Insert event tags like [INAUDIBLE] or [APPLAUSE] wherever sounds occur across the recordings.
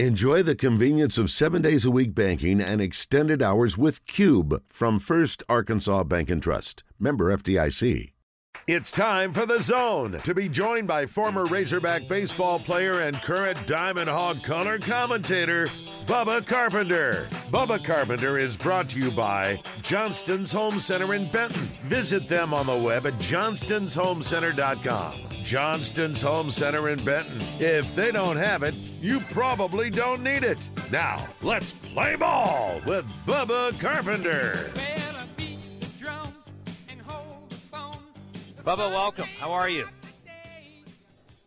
Enjoy the convenience of seven days a week banking and extended hours with Cube from First Arkansas Bank and Trust. Member FDIC. It's time for the zone to be joined by former Razorback baseball player and current Diamond Hog color commentator, Bubba Carpenter. Bubba Carpenter is brought to you by Johnston's Home Center in Benton. Visit them on the web at johnstonshomecenter.com. Johnston's Home Center in Benton. If they don't have it, you probably don't need it. Now, let's play ball with Bubba Carpenter. Bubba, welcome. How are you?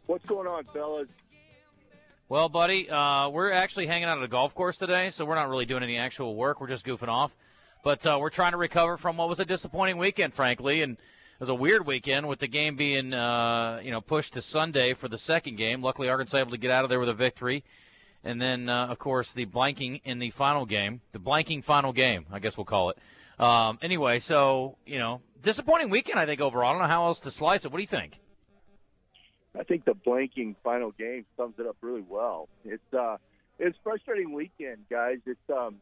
What's going on, fellas? Well, buddy, uh, we're actually hanging out at a golf course today, so we're not really doing any actual work. We're just goofing off. But uh, we're trying to recover from what was a disappointing weekend, frankly, and it was a weird weekend with the game being, uh, you know, pushed to Sunday for the second game. Luckily, Arkansas able to get out of there with a victory, and then, uh, of course, the blanking in the final game, the blanking final game, I guess we'll call it. Um, anyway, so you know, disappointing weekend, I think overall. I don't know how else to slice it. What do you think? I think the blanking final game sums it up really well. It's uh, it's frustrating weekend, guys. It's um,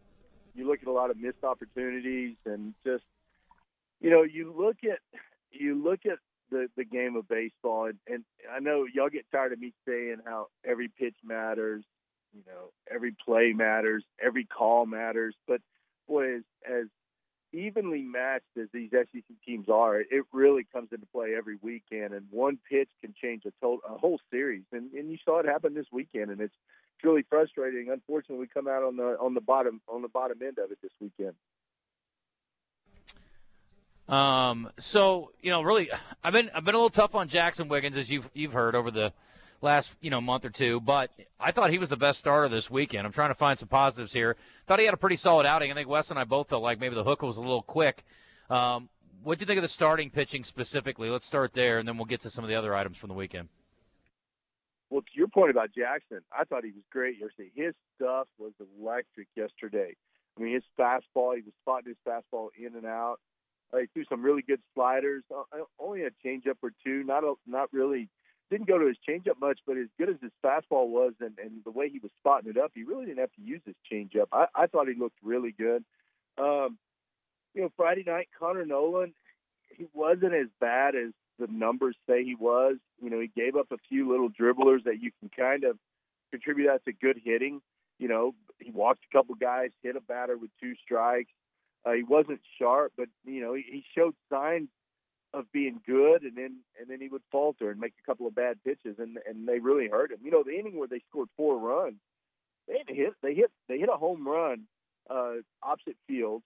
you look at a lot of missed opportunities and just you know you look at you look at the the game of baseball and, and I know y'all get tired of me saying how every pitch matters, you know, every play matters, every call matters, but boy, as, as evenly matched as these SEC teams are, it really comes into play every weekend, and one pitch can change a, a whole series. And, and you saw it happen this weekend, and it's, it's really frustrating. Unfortunately, we come out on the on the bottom on the bottom end of it this weekend. Um. So you know, really, I've been I've been a little tough on Jaxon Wiggins, as you've you've heard over the last you know month or two, but I thought he was the best starter this weekend. I'm trying to find some positives here. Thought he had a pretty solid outing. I think Wes and I both felt like maybe the hook was a little quick. Um, what do you think of the starting pitching specifically? Let's start there, and then we'll get to some of the other items from the weekend. Well, to your point about Jaxon, I thought he was great yesterday. His stuff was electric yesterday. I mean, his fastball, he was spotting his fastball in and out. He threw some really good sliders. Only a changeup or two. Not a, not really didn't go to his changeup much, but as good as his fastball was and, and the way he was spotting it up, he really didn't have to use his changeup. I, I thought he looked really good. Um, you know, Friday night, Connor Noland, he wasn't as bad as the numbers say he was. You know, he gave up a few little dribblers that you can kind of contribute that to good hitting. You know, he walked a couple guys, hit a batter with two strikes. Uh, he wasn't sharp, but you know, he, he showed signs of being good, and then and then he would falter and make a couple of bad pitches, and and they really hurt him. You know, the inning where they scored four runs, they hit they hit they hit a home run uh, opposite field.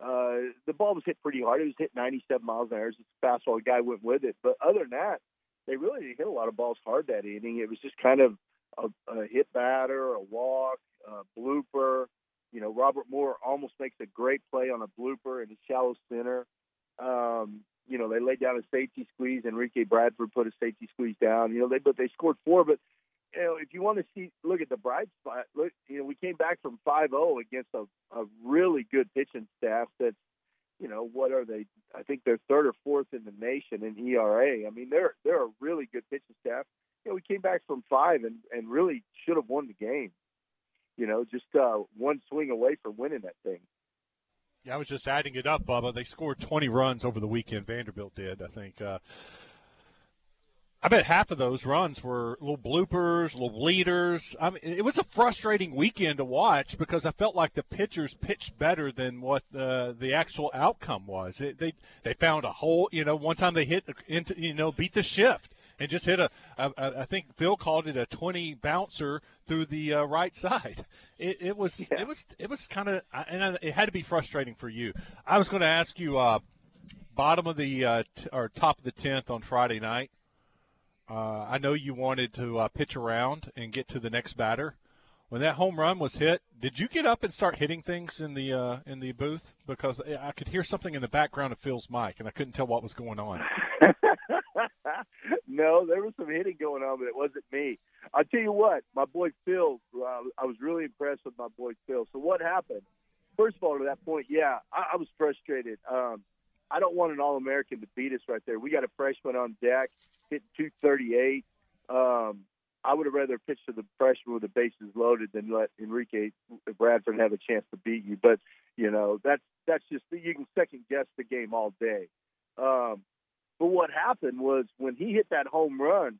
Uh, the ball was hit pretty hard. It was hit 97 miles an hour. It's a fastball. The guy went with it, but other than that, they really didn't hit a lot of balls hard that inning. It was just kind of a, a hit batter, a walk, a blooper. You know, Robert Moore almost makes a great play on a blooper in the shallow center. Um, you know, they laid down a safety squeeze. Enrique Bradfield put a safety squeeze down. You know, they but they scored four. But you know, if you want to see, look at the bright spot. Look, you know, we came back from 5-0 against a, a really good pitching staff. That's, you know, what are they? I think they're third or fourth in the nation in ERA. I mean, they're they're a really good pitching staff. You know, we came back from five and and really should have won the game. You know, just uh, one swing away from winning that thing. Yeah, I was just adding it up, Bubba. They scored 20 runs over the weekend. Vanderbilt did, I think. Uh, I bet half of those runs were little bloopers, little leaders. I mean, it was a frustrating weekend to watch because I felt like the pitchers pitched better than what the the actual outcome was. It, they they found a hole. You know, one time they hit into you know beat the shift and just hit a, a, a I think Phil called it a 20 bouncer through the uh, right side. [LAUGHS] It, it was yeah. it was it was kind of and it had to be frustrating for you. I was going to ask you uh, bottom of the uh, t- or top of the 10th on Friday night. Uh, I know you wanted to uh, pitch around and get to the next batter. When that home run was hit, did you get up and start hitting things in the uh, in the booth? Because I could hear something in the background of Phil's mic, and I couldn't tell what was going on. [LAUGHS] [LAUGHS] no, there was some hitting going on, but it wasn't me. I'll tell you what, my boy Phil, uh, I was really impressed with my boy Phil. So what happened? First of all, to that point, yeah, I, I was frustrated. Um, I don't want an All American to beat us right there. We got a freshman on deck hitting 238. Um, I would have rather pitched to the freshman with the bases loaded than let Enrique Bradfield have a chance to beat you. But you know that's that's just you can second guess the game all day. Um, but what happened was when he hit that home run,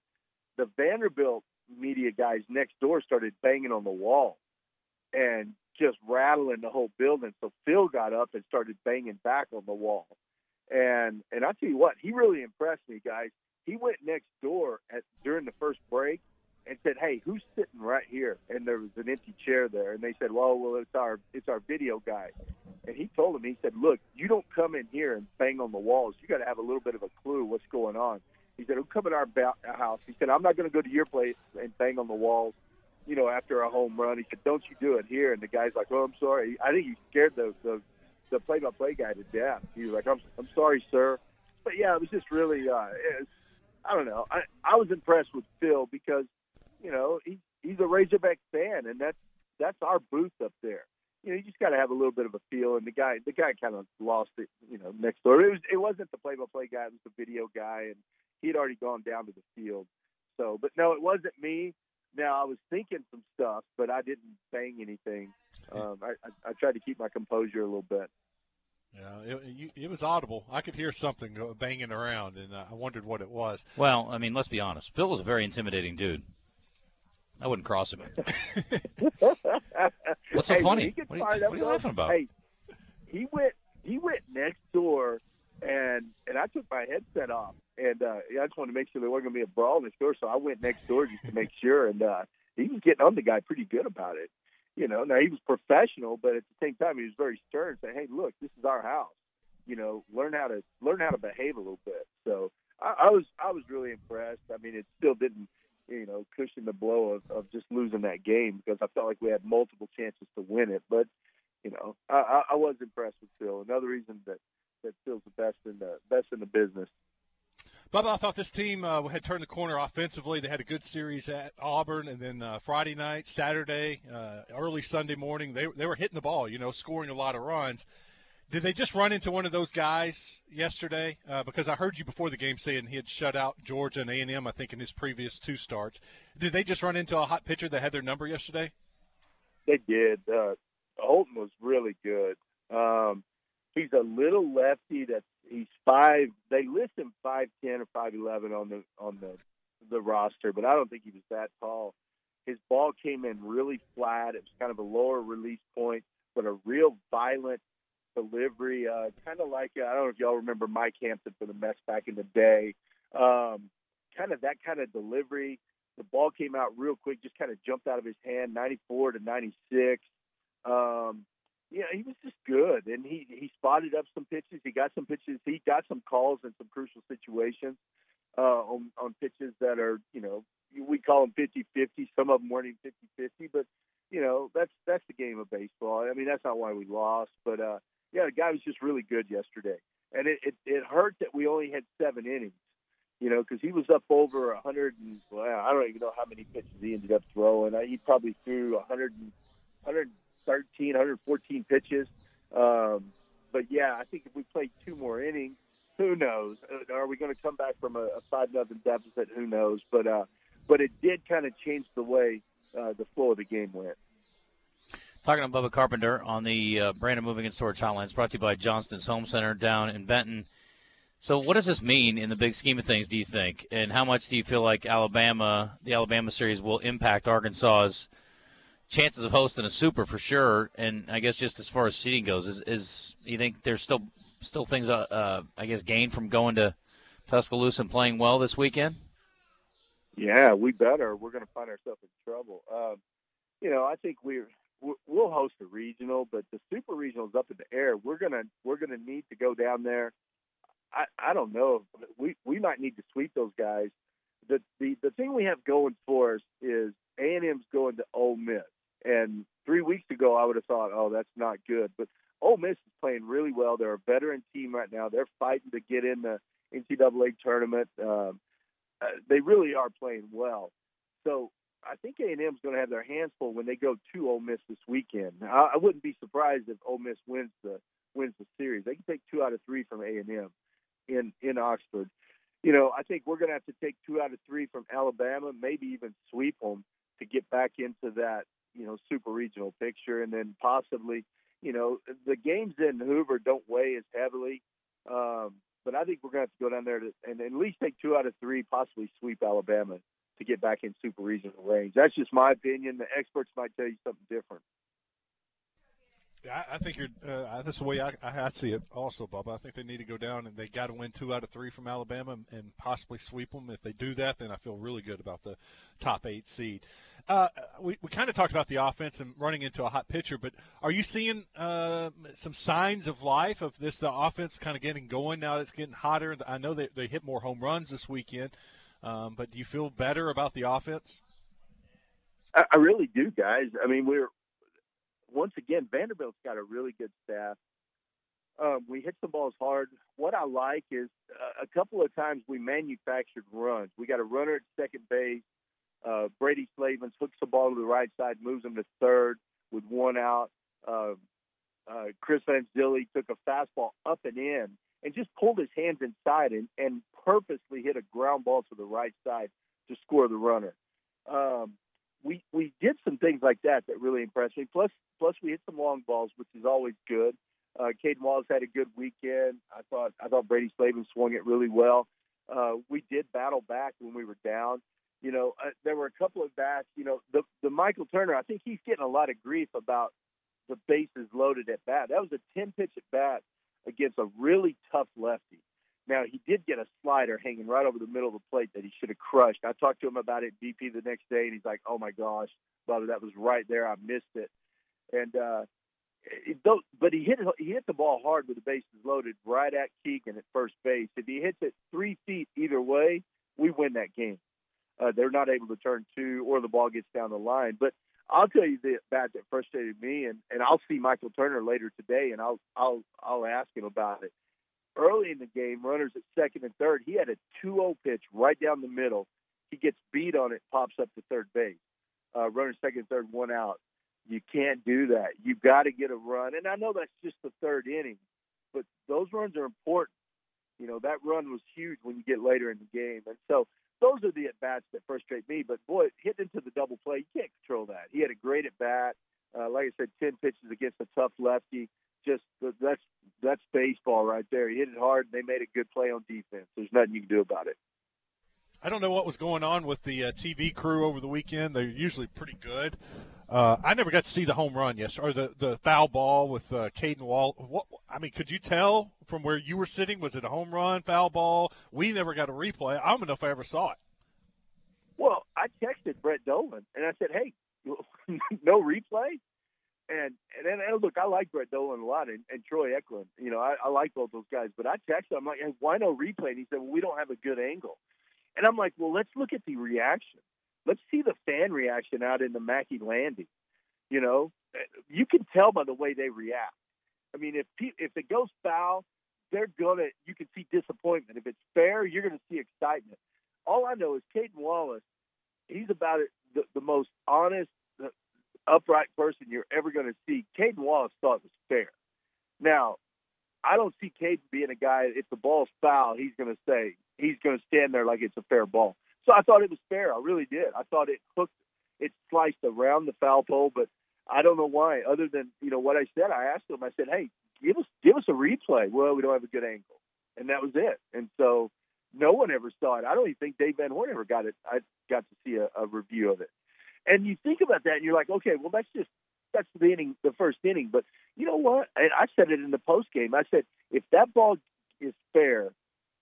the Vanderbilt media guys next door started banging on the wall and just rattling the whole building. So Phil got up and started banging back on the wall. And and I tell you what, he really impressed me, guys. He went next door at during the first break and said, "Hey, who's sitting right here?" And there was an empty chair there, and they said, "Well, well, it's our it's our video guy." And he told him, he said, "Look, you don't come in here and bang on the walls. You got to have a little bit of a clue what's going on." He said, "Who come in our ba- house?" He said, "I'm not going to go to your place and bang on the walls." You know, after a home run, he said, "Don't you do it here." And the guy's like, "Oh, I'm sorry." I think he scared the the, the play-by-play guy to death. He was like, "I'm I'm sorry, sir." But yeah, it was just really, uh, was, I don't know. I I was impressed with Phil because you know, he, he's a Razorback fan, and that's that's our booth up there. You know, you just got to have a little bit of a feel. And the guy, the guy kind of lost it. You know, next door. It was it wasn't the play-by-play guy; it was the video guy, and he'd already gone down to the field. So, but no, it wasn't me. Now I was thinking some stuff, but I didn't bang anything. Um, I, I, I tried to keep my composure a little bit. Yeah, it, it, was audible. I could hear something banging around, and I wondered what it was. Well, I mean, let's be honest. Phil was a very intimidating dude. I wouldn't cross him. [LAUGHS] What's so hey, funny? What are, you, what are you laughing about? Hey, he went he went next door and and I took my headset off and uh I just wanted to make sure there wasn't gonna be a brawl next door, so I went next door just to make [LAUGHS] sure and uh he was getting on the guy pretty good about it. You know, now he was professional, but at the same time he was very stern, saying, Hey, look, this is our house. You know, learn how to learn how to behave a little bit. So I, I was I was really impressed. I mean it still didn't you know, cushion the blow of, of just losing that game because I felt like we had multiple chances to win it. But, you know, I, I was impressed with Phil. Another reason that, that Phil's the best in the best in the business. Bubba, I thought this team uh, had turned the corner offensively. They had a good series at Auburn, and then uh, Friday night, Saturday, uh, early Sunday morning, they they were hitting the ball, you know, scoring a lot of runs. Did they just run into one of those guys yesterday? Uh, because I heard you before the game saying he had shut out Georgia and A and M. I think in his previous two starts. Did they just run into a hot pitcher that had their number yesterday? They did. Uh, Holton was really good. Um, he's a little lefty. That he's five. They list him five ten or five eleven on the on the the roster, but I don't think he was that tall. His ball came in really flat. It was kind of a lower release point, but a real violent delivery, uh, kind of like I don't know if y'all remember Mike Hampton for the Mets back in the day. Um, kind of that kind of delivery. The ball came out real quick, just kind of jumped out of his hand, 94 to 96. Um, yeah, he was just good, and he he spotted up some pitches. He got some pitches. He got some calls in some crucial situations uh, on on pitches that are you know we call them 50-50. Some of them weren't even 50-50, but you know that's that's the game of baseball. I mean that's not why we lost, but uh, yeah, the guy was just really good yesterday, and it it, it hurt that we only had seven innings, you know, because he was up over hundred and well, I don't even know how many pitches he ended up throwing. He probably threw a hundred and 113, 114 pitches. Um, but yeah, I think if we play two more innings, who knows? Uh, are we going to come back from a, a five nothing deficit? Who knows? But uh, but it did kind of change the way uh, the flow of the game went. Talking to Bubba Carpenter on the uh, Brandon Moving and Storage Hotline. brought to you by Johnston's Home Center down in Benton. So, what does this mean in the big scheme of things? Do you think, and how much do you feel like Alabama, the Alabama series, will impact Arkansas's chances of hosting a Super for sure? And I guess just as far as seeding goes, is, is you think there's still still things, uh, uh, I guess, gained from going to Tuscaloosa and playing well this weekend? Yeah, we better. We're going to find ourselves in trouble. Um, you know, I think we're we'll host a regional, but the super regional is up in the air. We're gonna we're gonna need to go down there. I I don't know. We we might need to sweep those guys. The the the thing we have going for us is A and M's going to Ole Miss, and three weeks ago I would have thought, oh, that's not good, but Ole Miss is playing really well. They're a veteran team right now. They're fighting to get in the NCAA tournament. Um, uh, they really are playing well. So I think A and M is going to have their hands full when they go to Ole Miss this weekend. I, I wouldn't be surprised if Ole Miss wins the wins the series. They can take two out of three from A and M in in Oxford. you know, I think we're going to have to take two out of three from Alabama, maybe even sweep them to get back into that, you know, super regional picture, and then possibly, you know, the games in Hoover don't weigh as heavily. Um, but I think we're going to have to go down there to, and at least take two out of three, possibly sweep Alabama to get back in super regional range. That's just my opinion. The experts might tell you something different. Yeah, I think you're. Uh, that's the way I, I see it, also, Bob. I think they need to go down and they got to win two out of three from Alabama and possibly sweep them. If they do that, then I feel really good about the top eight seed. Uh, we we kind of talked about the offense and running into a hot pitcher, but are you seeing uh, some signs of life of this? The offense kind of getting going now. It's getting hotter. I know they they hit more home runs this weekend, um, but do you feel better about the offense? I, I really do, guys. I mean, we're once again, Vanderbilt's got a really good staff. Um, we hit the balls hard. What I like is uh, a couple of times we manufactured runs. We got a runner at second base. Uh, Brady Slavens hooks the ball to the right side, moves him to third with one out. Uh, uh, Chris Van Zilly took a fastball up and in and just pulled his hands inside and, and purposely hit a ground ball to the right side to score the runner. Um, we we did some things like that that really impressed me. Plus, plus we hit some long balls, which is always good. Uh, Cayden Wallace had a good weekend. I thought I thought Brady Slavens swung it really well. Uh, we did battle back when we were down. You know, uh, there were a couple of bats. You know, the the Michael Turner. I think he's getting a lot of grief about the bases loaded at bat. That was a ten pitch at bat against a really tough lefty. Now he did get a slider hanging right over the middle of the plate that he should have crushed. I talked to him about it BP the next day, and he's like, "Oh my gosh, brother, that was right there. I missed it." And uh, it but he hit he hit the ball hard with the bases loaded right at Keegan at first base. If he hits it three feet either way, we win that game. Uh, they're not able to turn two, or the ball gets down the line. But I'll tell you the bat that frustrated me, and, and I'll see Michael Turner later today, and I'll I'll I'll ask him about it early in the game, runners at second and third, he had a 2-0 pitch right down the middle. He gets beat on it, pops up to third base. Uh, runner second, third, one out. You can't do that. You've got to get a run. And I know that's just the third inning, but those runs are important. You know, that run was huge when you get later in the game. And so those are the at bats that frustrate me. But boy, hitting into the double play, you can't control that. He had a great at bat. Uh, like I said, 10 pitches against a tough lefty just that's that's baseball right there. He hit it hard, and they made a good play on defense. There's nothing you can do about it. I don't know what was going on with the uh, TV crew over the weekend. They're usually pretty good. Uh, I never got to see the home run yes, or the, the foul ball with uh, Cayden Wall. What I mean, could you tell from where you were sitting? Was it a home run, foul ball? We never got a replay. I don't know if I ever saw it. Well, I texted Brett Dolan and I said, "Hey, [LAUGHS] no replay." And and and look, I like Brett Dolan a lot, and, and Troy Eklund. You know, I, I like both those guys. But I texted him, I'm like, hey, why no replay? And he said, well, we don't have a good angle. And I'm like, well, let's look at the reaction. Let's see the fan reaction out in the Mackey Landing. You know, eh, you can tell by the way they react. I mean, if if it goes foul, they're gonna. You can see disappointment. If it's fair, you're gonna see excitement. All I know is Cayden Wallace. He's about it, the, the most honest, upright person you're ever going to see. Cayden Wallace thought it was fair. Now, I don't see Cayden being a guy. If the ball's foul, he's going to say he's going to stand there like it's a fair ball. So I thought it was fair. I really did. I thought it hooked, it sliced around the foul pole, but I don't know why. Other than you know what I said, I asked him. I said, "Hey, give us give us a replay." Well, we don't have a good angle, and that was it. And so no one ever saw it. I don't even think Dave Van Horn ever got it. I got to see a, a review of it. And you think about that, and you're like, okay, well, that's just that's the inning, the first inning. But you know what? And I said it in the post game. I said if that ball is fair,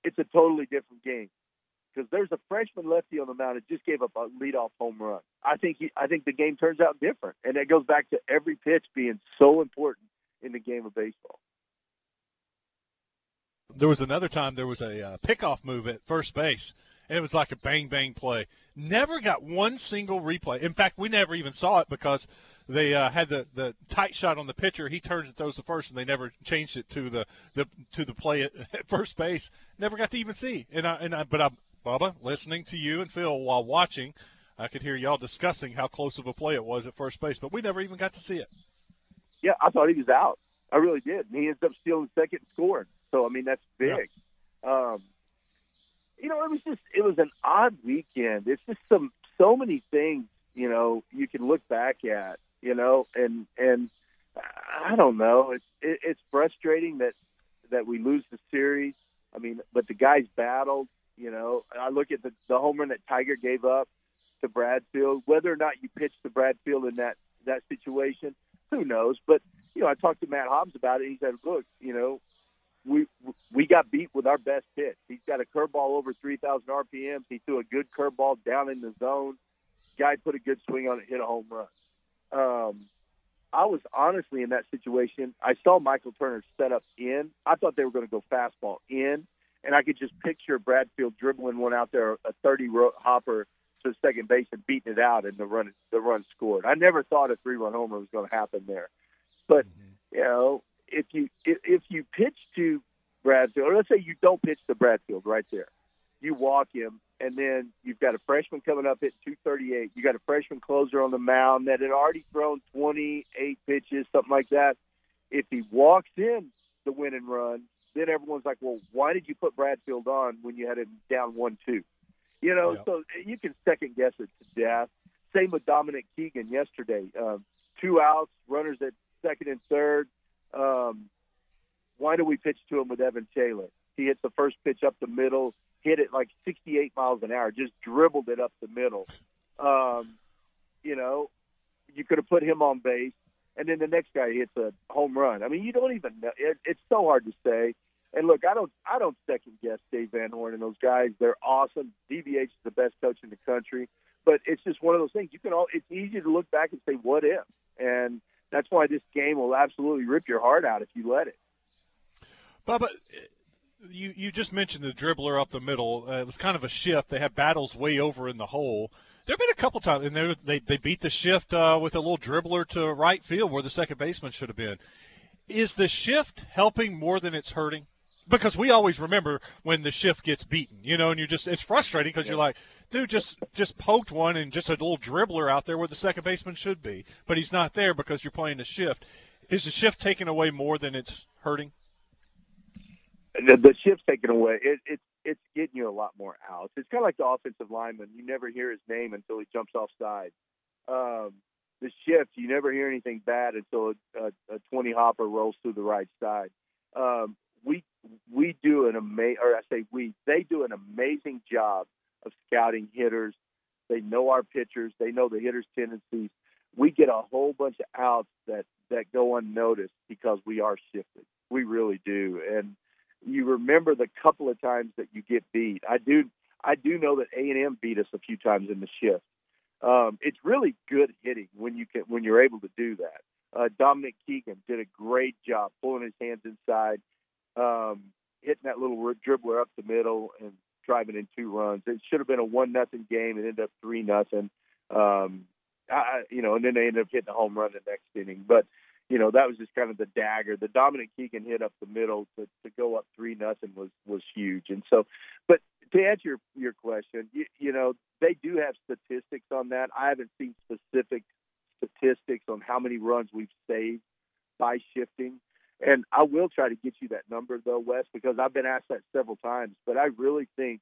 it's a totally different game because there's a freshman lefty on the mound that just gave up a leadoff home run. I think he, I think the game turns out different, and that goes back to every pitch being so important in the game of baseball. There was another time there was a uh, pickoff move at first base and it was like a bang bang play. Never got one single replay. In fact, we never even saw it because they uh, had the, the tight shot on the pitcher. He turns and throws the first, and they never changed it to the, the to the play at, [LAUGHS] at first base. Never got to even see. And I, and I, but I'm Bubba listening to you and Phil while watching. I could hear y'all discussing how close of a play it was at first base, but we never even got to see it. Yeah, I thought he was out. I really did. And he ends up stealing second and scoring. So I mean that's big. Yeah. Um, you know, it was just it was an odd weekend. It's just some so many things you know you can look back at, you know, and and I don't know. It's it, it's frustrating that that we lose the series. I mean, but the guys battled. You know, I look at the the home that Tygart gave up to Bradfield. Whether or not you pitched to Bradfield in that that situation, who knows? But you know, I talked to Matt Hobbs about it. He said, "Look, you know, we we got beat with our best pitch. He's got a curveball over 3,000 RPMs. He threw a good curveball down in the zone. Guy put a good swing on it, hit a home run. Um, I was honestly in that situation. I saw Michael Turner set up in. I thought they were going to go fastball in, and I could just picture Bradfield dribbling one out there, a 30 hopper to second base and beating it out, and the run the run scored. I never thought a three run homer was going to happen there, but mm-hmm. you know if you if, if you pitch to Bradfield, or let's say you don't pitch to Bradfield right there, you walk him, and then you've got a freshman coming up at 238. You got a freshman closer on the mound that had already thrown 28 pitches, something like that. If he walks in the winning run, then everyone's like, "Well, why did you put Bradfield on when you had him down one-two?" You know, so you can second guess it to death. Same with Dominic Keegan yesterday. Um, two outs, runners at second and third. Um, why do we pitch to him with Evan Taylor? He hits the first pitch up the middle, hit it like 68 miles an hour, just dribbled it up the middle. Um, you know, you could have put him on base, and then the next guy hits a home run. I mean, you don't even know. It, it's so hard to say. And look, I don't, I don't second guess Dave Van Horn and those guys. They're awesome. DVH is the best coach in the country, but it's just one of those things. You can all. It's easy to look back and say, "What if?" And that's why this game will absolutely rip your heart out if you let it. Bubba, you you just mentioned the dribbler up the middle. Uh, it was kind of a shift. They had battles way over in the hole. There have been a couple times, and they they beat the shift uh, with a little dribbler to right field where the second baseman should have been. Is the shift helping more than it's hurting? Because we always remember when the shift gets beaten, you know, and you're just it's frustrating because yeah. you're like, dude just just poked one and just a little dribbler out there where the second baseman should be, but he's not there because you're playing the shift. Is the shift taking away more than it's hurting? The, the shift's taken away. It, it's it's getting you a lot more outs. It's kind of like the offensive lineman. You never hear his name until he jumps off side. Um, the shift, you never hear anything bad until a, a, a 20 hopper rolls through the right side. Um, we we do an amazing, or I say we, they do an amazing job of scouting hitters. They know our pitchers. They know the hitters' tendencies. We get a whole bunch of outs that that go unnoticed because we are shifted. We really do. And you remember the couple of times that you get beat. I do. I do know that A and M beat us a few times in the shift. Um, it's really good hitting when you can when you're able to do that. Uh, Dominic Keegan did a great job pulling his hands inside, um, hitting that little dribbler up the middle, and driving in two runs. It should have been a one nothing game. It ended up three nothing. Um, I, you know, and then they ended up hitting a home run the next inning. But you know, that was just kind of the dagger. The Dominic Keegan hit up the middle to, to go up three nothing was was huge. And so, but to answer your your question, you, you know, they do have statistics on that. I haven't seen specific statistics on how many runs we've saved by shifting. And I will try to get you that number though, Wes, because I've been asked that several times. But I really think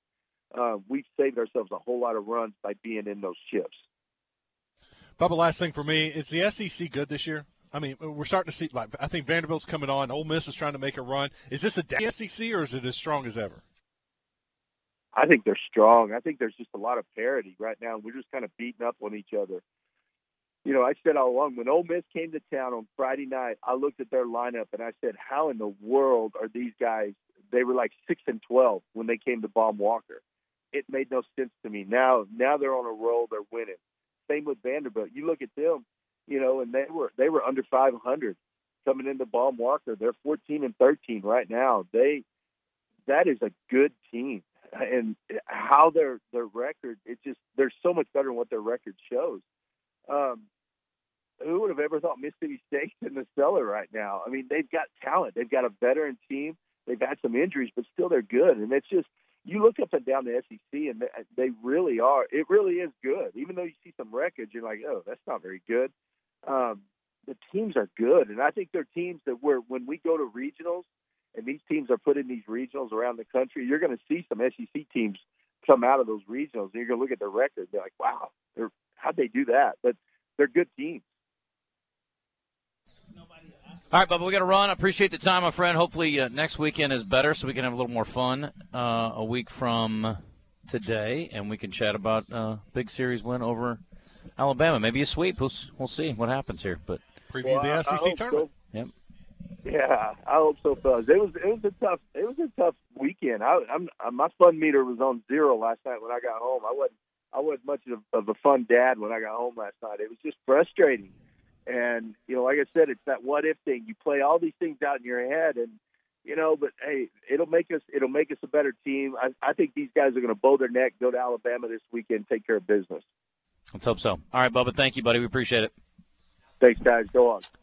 uh, we've saved ourselves a whole lot of runs by being in those shifts. Bubba, last thing for me, is the SEC good this year? I mean, we're starting to see. Like, I think Vanderbilt's coming on. Ole Miss is trying to make a run. Is this a SEC or is it as strong as ever? I think they're strong. I think there's just a lot of parity right now. We're just kind of beating up on each other you know, I said all along when Ole Miss came to town on Friday night, I looked at their lineup and I said, "How in the world are these guys?" They were like six and twelve when they came to Baum Walker. It made no sense to me. Now, now they're on a roll. They're winning. Same with Vanderbilt. You look at them, you know, and they were they were under 500 coming into Baum Walker. They're 14 and 13 right now. They that is a good team, and how their their record it just they're so much better than what their record shows. Um, who would have ever thought Mississippi State's in the cellar right now? I mean, they've got talent. They've got a veteran team. They've had some injuries, but still they're good. And it's just you look up and down the SEC, and they really are. It really is good. Even though you see some wreckage, you're like, oh, that's not very good. Um, the teams are good, and I think they're teams that where when we go to regionals and these teams are put in these regionals around the country, you're going to see some SEC teams come out of those regionals, and you're going to look at their record, and be like, wow, they're, how'd they do that? But they're good teams. All right, Bubba, we got to run. I appreciate the time, my friend. Hopefully, uh, next weekend is better so we can have a little more fun uh, a week from today, and we can chat about uh, big series win over Alabama. Maybe a sweep. We'll, we'll see what happens here. But preview well, the I, SEC I tournament. So. Yep. Yeah, I hope so, fellas. It was it was a tough it was a tough weekend. I, I'm my fun meter was on zero last night when I got home. I wasn't I wasn't much of, of a fun dad when I got home last night. It was just frustrating. And you know, like I said, it's that what if thing. You play all these things out in your head, and you know, but hey, it'll make us it'll make us a better team. I, I think these guys are going to bow their neck, go to Alabama this weekend, take care of business. Let's hope so. All right, Bubba. Thank you, buddy. We appreciate it. Thanks, guys. Go on.